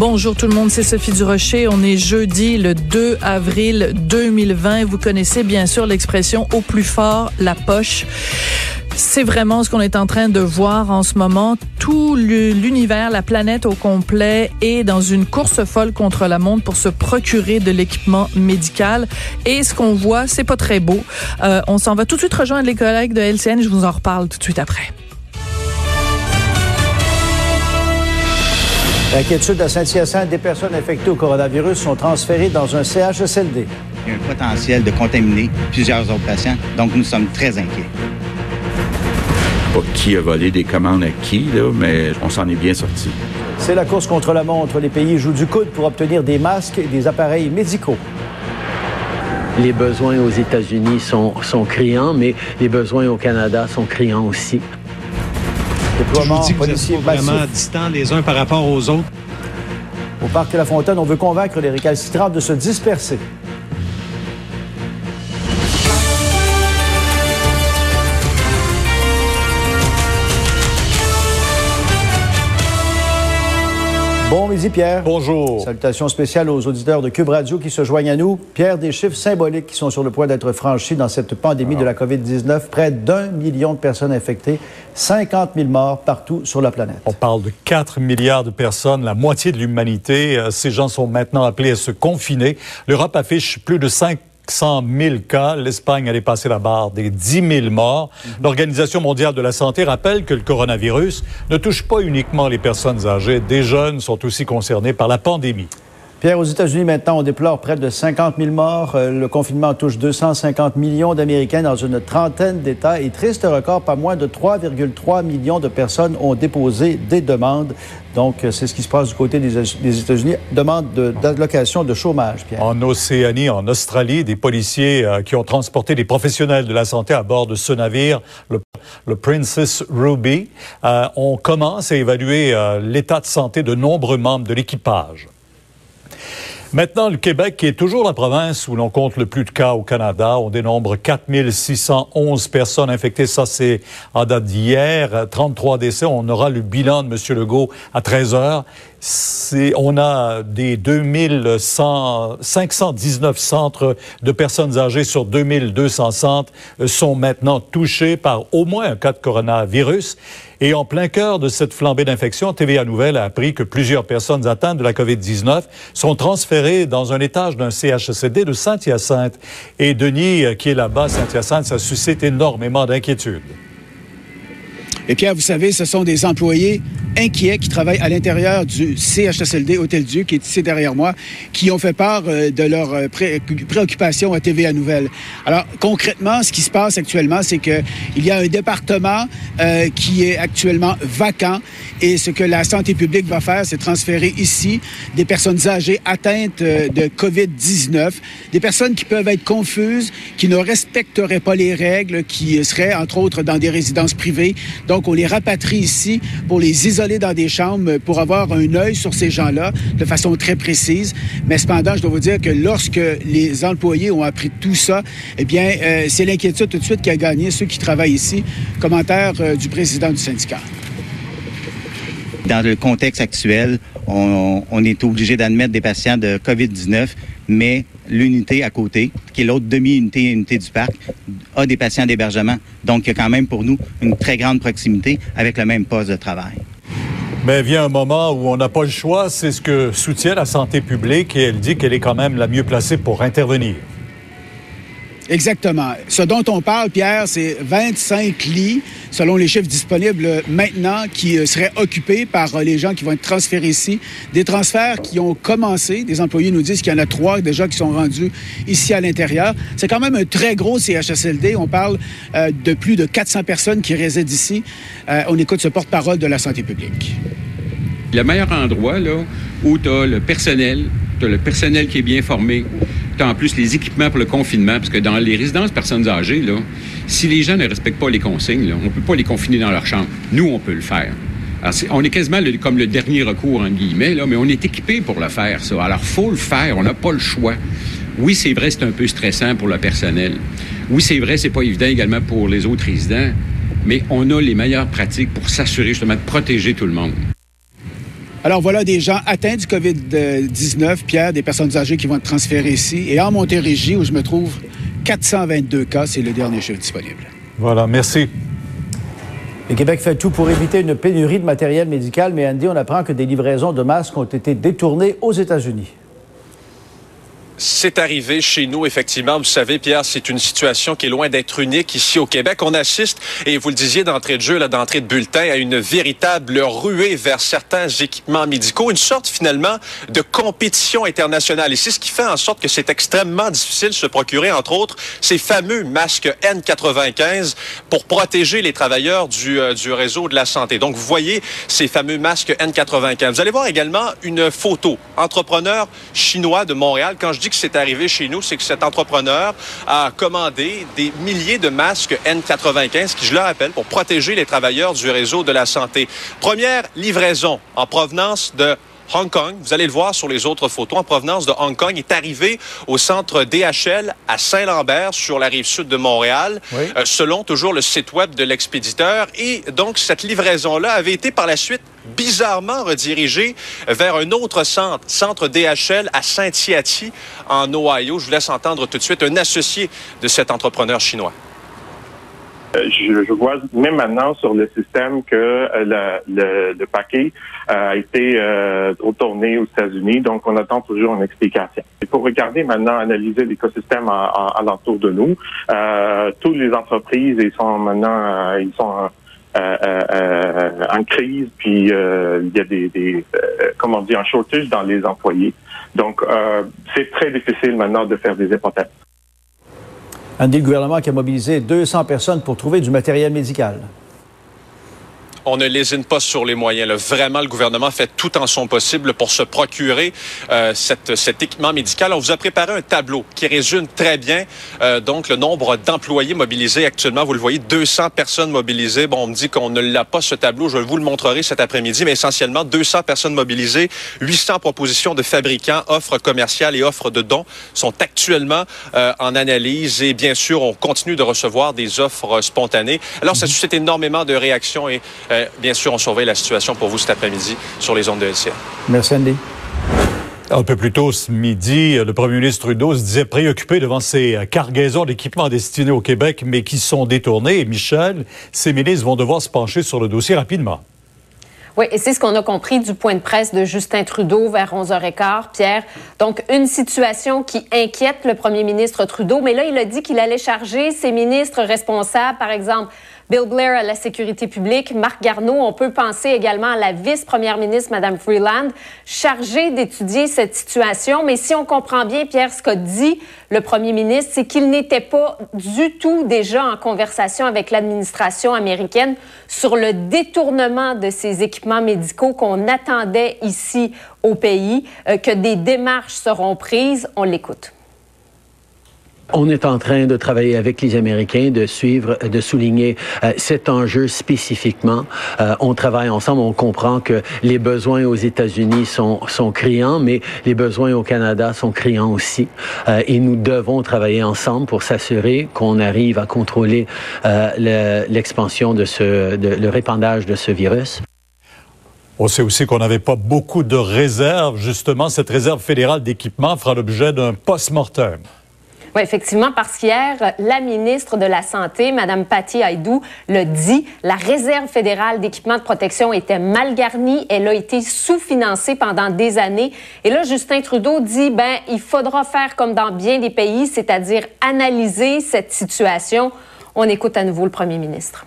Bonjour tout le monde, c'est Sophie Durocher. On est jeudi le 2 avril 2020. Vous connaissez bien sûr l'expression au plus fort la poche. C'est vraiment ce qu'on est en train de voir en ce moment. Tout l'univers, la planète au complet est dans une course folle contre la montre pour se procurer de l'équipement médical. Et ce qu'on voit, c'est pas très beau. Euh, on s'en va tout de suite rejoindre les collègues de LCN. Je vous en reparle tout de suite après. L'inquiétude à Saint-Hyacinthe, des personnes infectées au coronavirus sont transférées dans un CHSLD. Il y a un potentiel de contaminer plusieurs autres patients, donc nous sommes très inquiets. Pas qui a volé des commandes à qui, là, mais on s'en est bien sorti. C'est la course contre la montre. Les pays jouent du coude pour obtenir des masques et des appareils médicaux. Les besoins aux États-Unis sont, sont criants, mais les besoins au Canada sont criants aussi. Déploiement Je vous dis que vous êtes pas vraiment distants les uns par rapport aux autres. Au parc La Fontaine, on veut convaincre les récalcitrants de se disperser. Bon midi, Pierre. Bonjour. Salutations spéciales aux auditeurs de Cube Radio qui se joignent à nous. Pierre, des chiffres symboliques qui sont sur le point d'être franchis dans cette pandémie de la COVID-19. Près d'un million de personnes infectées, 50 000 morts partout sur la planète. On parle de 4 milliards de personnes, la moitié de l'humanité. Euh, Ces gens sont maintenant appelés à se confiner. L'Europe affiche plus de 5 100 000 cas. L'Espagne allait passer la barre des 10 000 morts. L'Organisation mondiale de la santé rappelle que le coronavirus ne touche pas uniquement les personnes âgées. Des jeunes sont aussi concernés par la pandémie. Pierre, aux États-Unis, maintenant, on déplore près de 50 000 morts. Euh, Le confinement touche 250 millions d'Américains dans une trentaine d'États. Et triste record, pas moins de 3,3 millions de personnes ont déposé des demandes. Donc, euh, c'est ce qui se passe du côté des, États-Unis. Demande de- d'allocation de, chômage, Pierre. En Océanie, en Australie, des policiers euh, qui ont transporté des professionnels de la santé à bord de ce navire, le, Princess Ruby, euh, on commence à évaluer l'état de santé de nombreux membres de l'équipage. Maintenant, le Québec, qui est toujours la province où l'on compte le plus de cas au Canada, on dénombre 4611 personnes infectées. Ça, c'est en date d'hier. Euh, 33 décès. On aura le bilan de M. Legault à 13 heures. On a des 2100, 519 centres de personnes âgées sur 2200 centres euh, sont maintenant touchés par au moins un cas de coronavirus. Et en plein cœur de cette flambée d'infection, TVA Nouvelle a appris que plusieurs personnes atteintes de la COVID-19 sont transférées dans un étage d'un CHSLD de Saint-Hyacinthe. Et Denis, euh, qui est là-bas, Saint-Hyacinthe, ça suscite énormément d'inquiétude. Et Pierre, vous savez, ce sont des employés inquiets qui travaillent à l'intérieur du CHSLD Hôtel Dieu, qui est ici derrière moi, qui ont fait part euh, de leurs euh, pré- préoccupations à TVA Nouvelle. Alors, concrètement, ce qui se passe actuellement, c'est que il y a un département euh, qui est actuellement vacant et ce que la santé publique va faire, c'est transférer ici des personnes âgées atteintes de COVID-19, des personnes qui peuvent être confuses, qui ne respecteraient pas les règles, qui seraient, entre autres, dans des résidences privées. Donc, on les rapatrie ici pour les isoler dans des chambres, pour avoir un œil sur ces gens-là de façon très précise. Mais cependant, je dois vous dire que lorsque les employés ont appris tout ça, eh bien, euh, c'est l'inquiétude tout de suite qui a gagné ceux qui travaillent ici. Commentaire euh, du président du syndicat. Dans le contexte actuel, on, on est obligé d'admettre des patients de COVID-19, mais l'unité à côté, qui est l'autre demi-unité unité du parc, a des patients d'hébergement. Donc, il y a quand même pour nous une très grande proximité avec le même poste de travail. Mais vient un moment où on n'a pas le choix, c'est ce que soutient la santé publique et elle dit qu'elle est quand même la mieux placée pour intervenir. Exactement. Ce dont on parle, Pierre, c'est 25 lits, selon les chiffres disponibles maintenant, qui euh, seraient occupés par euh, les gens qui vont être transférés ici. Des transferts qui ont commencé. Des employés nous disent qu'il y en a trois déjà qui sont rendus ici à l'intérieur. C'est quand même un très gros CHSLD. On parle euh, de plus de 400 personnes qui résident ici. On écoute ce porte-parole de la santé publique. Le meilleur endroit, là, où tu as le personnel, tu as le personnel qui est bien formé, en plus les équipements pour le confinement, parce que dans les résidences personnes âgées, là, si les gens ne respectent pas les consignes, on ne peut pas les confiner dans leur chambre. Nous, on peut le faire. On est quasiment comme le dernier recours, entre guillemets, là, mais on est équipé pour le faire, ça. Alors, faut le faire, on n'a pas le choix. Oui, c'est vrai, c'est un peu stressant pour le personnel. Oui, c'est vrai, c'est pas évident également pour les autres résidents, mais on a les meilleures pratiques pour s'assurer justement de protéger tout le monde. Alors voilà des gens atteints du COVID-19, Pierre, des personnes âgées qui vont être transférées ici. Et en Montérégie, où je me trouve, 422 cas, c'est le dernier chiffre disponible. Voilà, merci. Le Québec fait tout pour éviter une pénurie de matériel médical, mais Andy, on apprend que des livraisons de masques ont été détournées aux États-Unis. C'est arrivé chez nous, effectivement. Vous savez, Pierre, c'est une situation qui est loin d'être unique ici au Québec. On assiste, et vous le disiez d'entrée de jeu, là, d'entrée de bulletin, à une véritable ruée vers certains équipements médicaux, une sorte finalement de compétition internationale. Et c'est ce qui fait en sorte que c'est extrêmement difficile de se procurer, entre autres, ces fameux masques N95 pour protéger les travailleurs du, euh, du réseau de la santé. Donc, vous voyez ces fameux masques N95. Vous allez voir également une photo. Entrepreneur chinois de Montréal. Quand je dis c'est arrivé chez nous, c'est que cet entrepreneur a commandé des milliers de masques N95 qui, je le rappelle, pour protéger les travailleurs du réseau de la santé. Première livraison en provenance de Hong Kong, vous allez le voir sur les autres photos, en provenance de Hong Kong, est arrivé au centre DHL à Saint-Lambert, sur la rive sud de Montréal, euh, selon toujours le site web de l'expéditeur. Et donc, cette livraison-là avait été par la suite bizarrement redirigée vers un autre centre, centre DHL à Saint-Yati, en Ohio. Je vous laisse entendre tout de suite un associé de cet entrepreneur chinois. Je, je, vois même maintenant sur le système que euh, le, le, paquet euh, a été euh, retourné aux États-Unis, donc on attend toujours une explication. Il faut regarder maintenant, analyser l'écosystème alentour de nous. Euh, toutes les entreprises, ils sont maintenant, ils sont en crise, puis il y a des, des comment dire, un shortage dans les employés. Donc, c'est très difficile maintenant de faire des hypothèses. Andy, le gouvernement qui a mobilisé 200 personnes pour trouver du matériel médical on ne lésine pas sur les moyens. Là. Vraiment, le gouvernement fait tout en son possible pour se procurer euh, cette, cet équipement médical. On vous a préparé un tableau qui résume très bien euh, donc le nombre d'employés mobilisés actuellement. Vous le voyez, 200 personnes mobilisées. Bon, on me dit qu'on ne l'a pas ce tableau. Je vous le montrerai cet après-midi, mais essentiellement 200 personnes mobilisées, 800 propositions de fabricants, offres commerciales et offres de dons sont actuellement euh, en analyse. Et bien sûr, on continue de recevoir des offres spontanées. Alors, ça suscite énormément de réactions et euh, bien sûr, on surveille la situation pour vous cet après-midi sur les ondes de LCA. Merci, Andy. Un peu plus tôt ce midi, le premier ministre Trudeau se disait préoccupé devant ces cargaisons d'équipements destinés au Québec, mais qui sont détournés. Et Michel, ces ministres vont devoir se pencher sur le dossier rapidement. Oui, et c'est ce qu'on a compris du point de presse de Justin Trudeau vers 11h15, Pierre. Donc, une situation qui inquiète le premier ministre Trudeau, mais là, il a dit qu'il allait charger ses ministres responsables, par exemple, Bill Blair à la sécurité publique, Marc Garneau. On peut penser également à la vice-première ministre, Mme Freeland, chargée d'étudier cette situation. Mais si on comprend bien, Pierre, ce qu'a dit le premier ministre, c'est qu'il n'était pas du tout déjà en conversation avec l'administration américaine sur le détournement de ces équipements médicaux qu'on attendait ici au pays, euh, que des démarches seront prises. On l'écoute. On est en train de travailler avec les Américains, de suivre, de souligner euh, cet enjeu spécifiquement. Euh, on travaille ensemble, on comprend que les besoins aux États-Unis sont, criants, mais les besoins au Canada sont criants aussi. Euh, et nous devons travailler ensemble pour s'assurer qu'on arrive à contrôler l'expansion de ce, le répandage de ce virus. On sait aussi qu'on n'avait pas beaucoup de réserves. Justement, cette réserve fédérale d'équipement fera l'objet d'un post-mortem. Oui, effectivement, parce qu'hier, la ministre de la Santé, Mme Patti Haïdou, le dit, la réserve fédérale d'équipement de protection était mal garnie, elle a été sous-financée pendant des années. Et là, Justin Trudeau dit, ben, il faudra faire comme dans bien des pays, c'est-à-dire analyser cette situation. On écoute à nouveau le premier ministre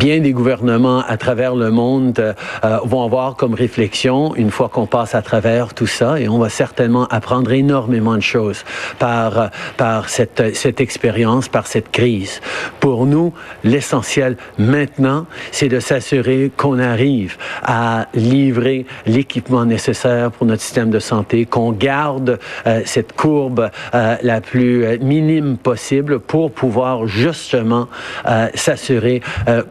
bien des gouvernements à travers le monde euh, vont avoir comme réflexion une fois qu'on passe à travers tout ça et on va certainement apprendre énormément de choses par par cette cette expérience, par cette crise. Pour nous, l'essentiel maintenant, c'est de s'assurer qu'on arrive à livrer l'équipement nécessaire pour notre système de santé, qu'on garde euh, cette courbe euh, la plus minime possible pour pouvoir justement s'assurer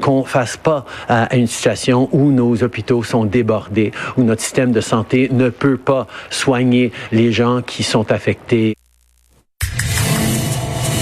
qu'on ne fasse pas à une situation où nos hôpitaux sont débordés, où notre système de santé ne peut pas soigner les gens qui sont affectés.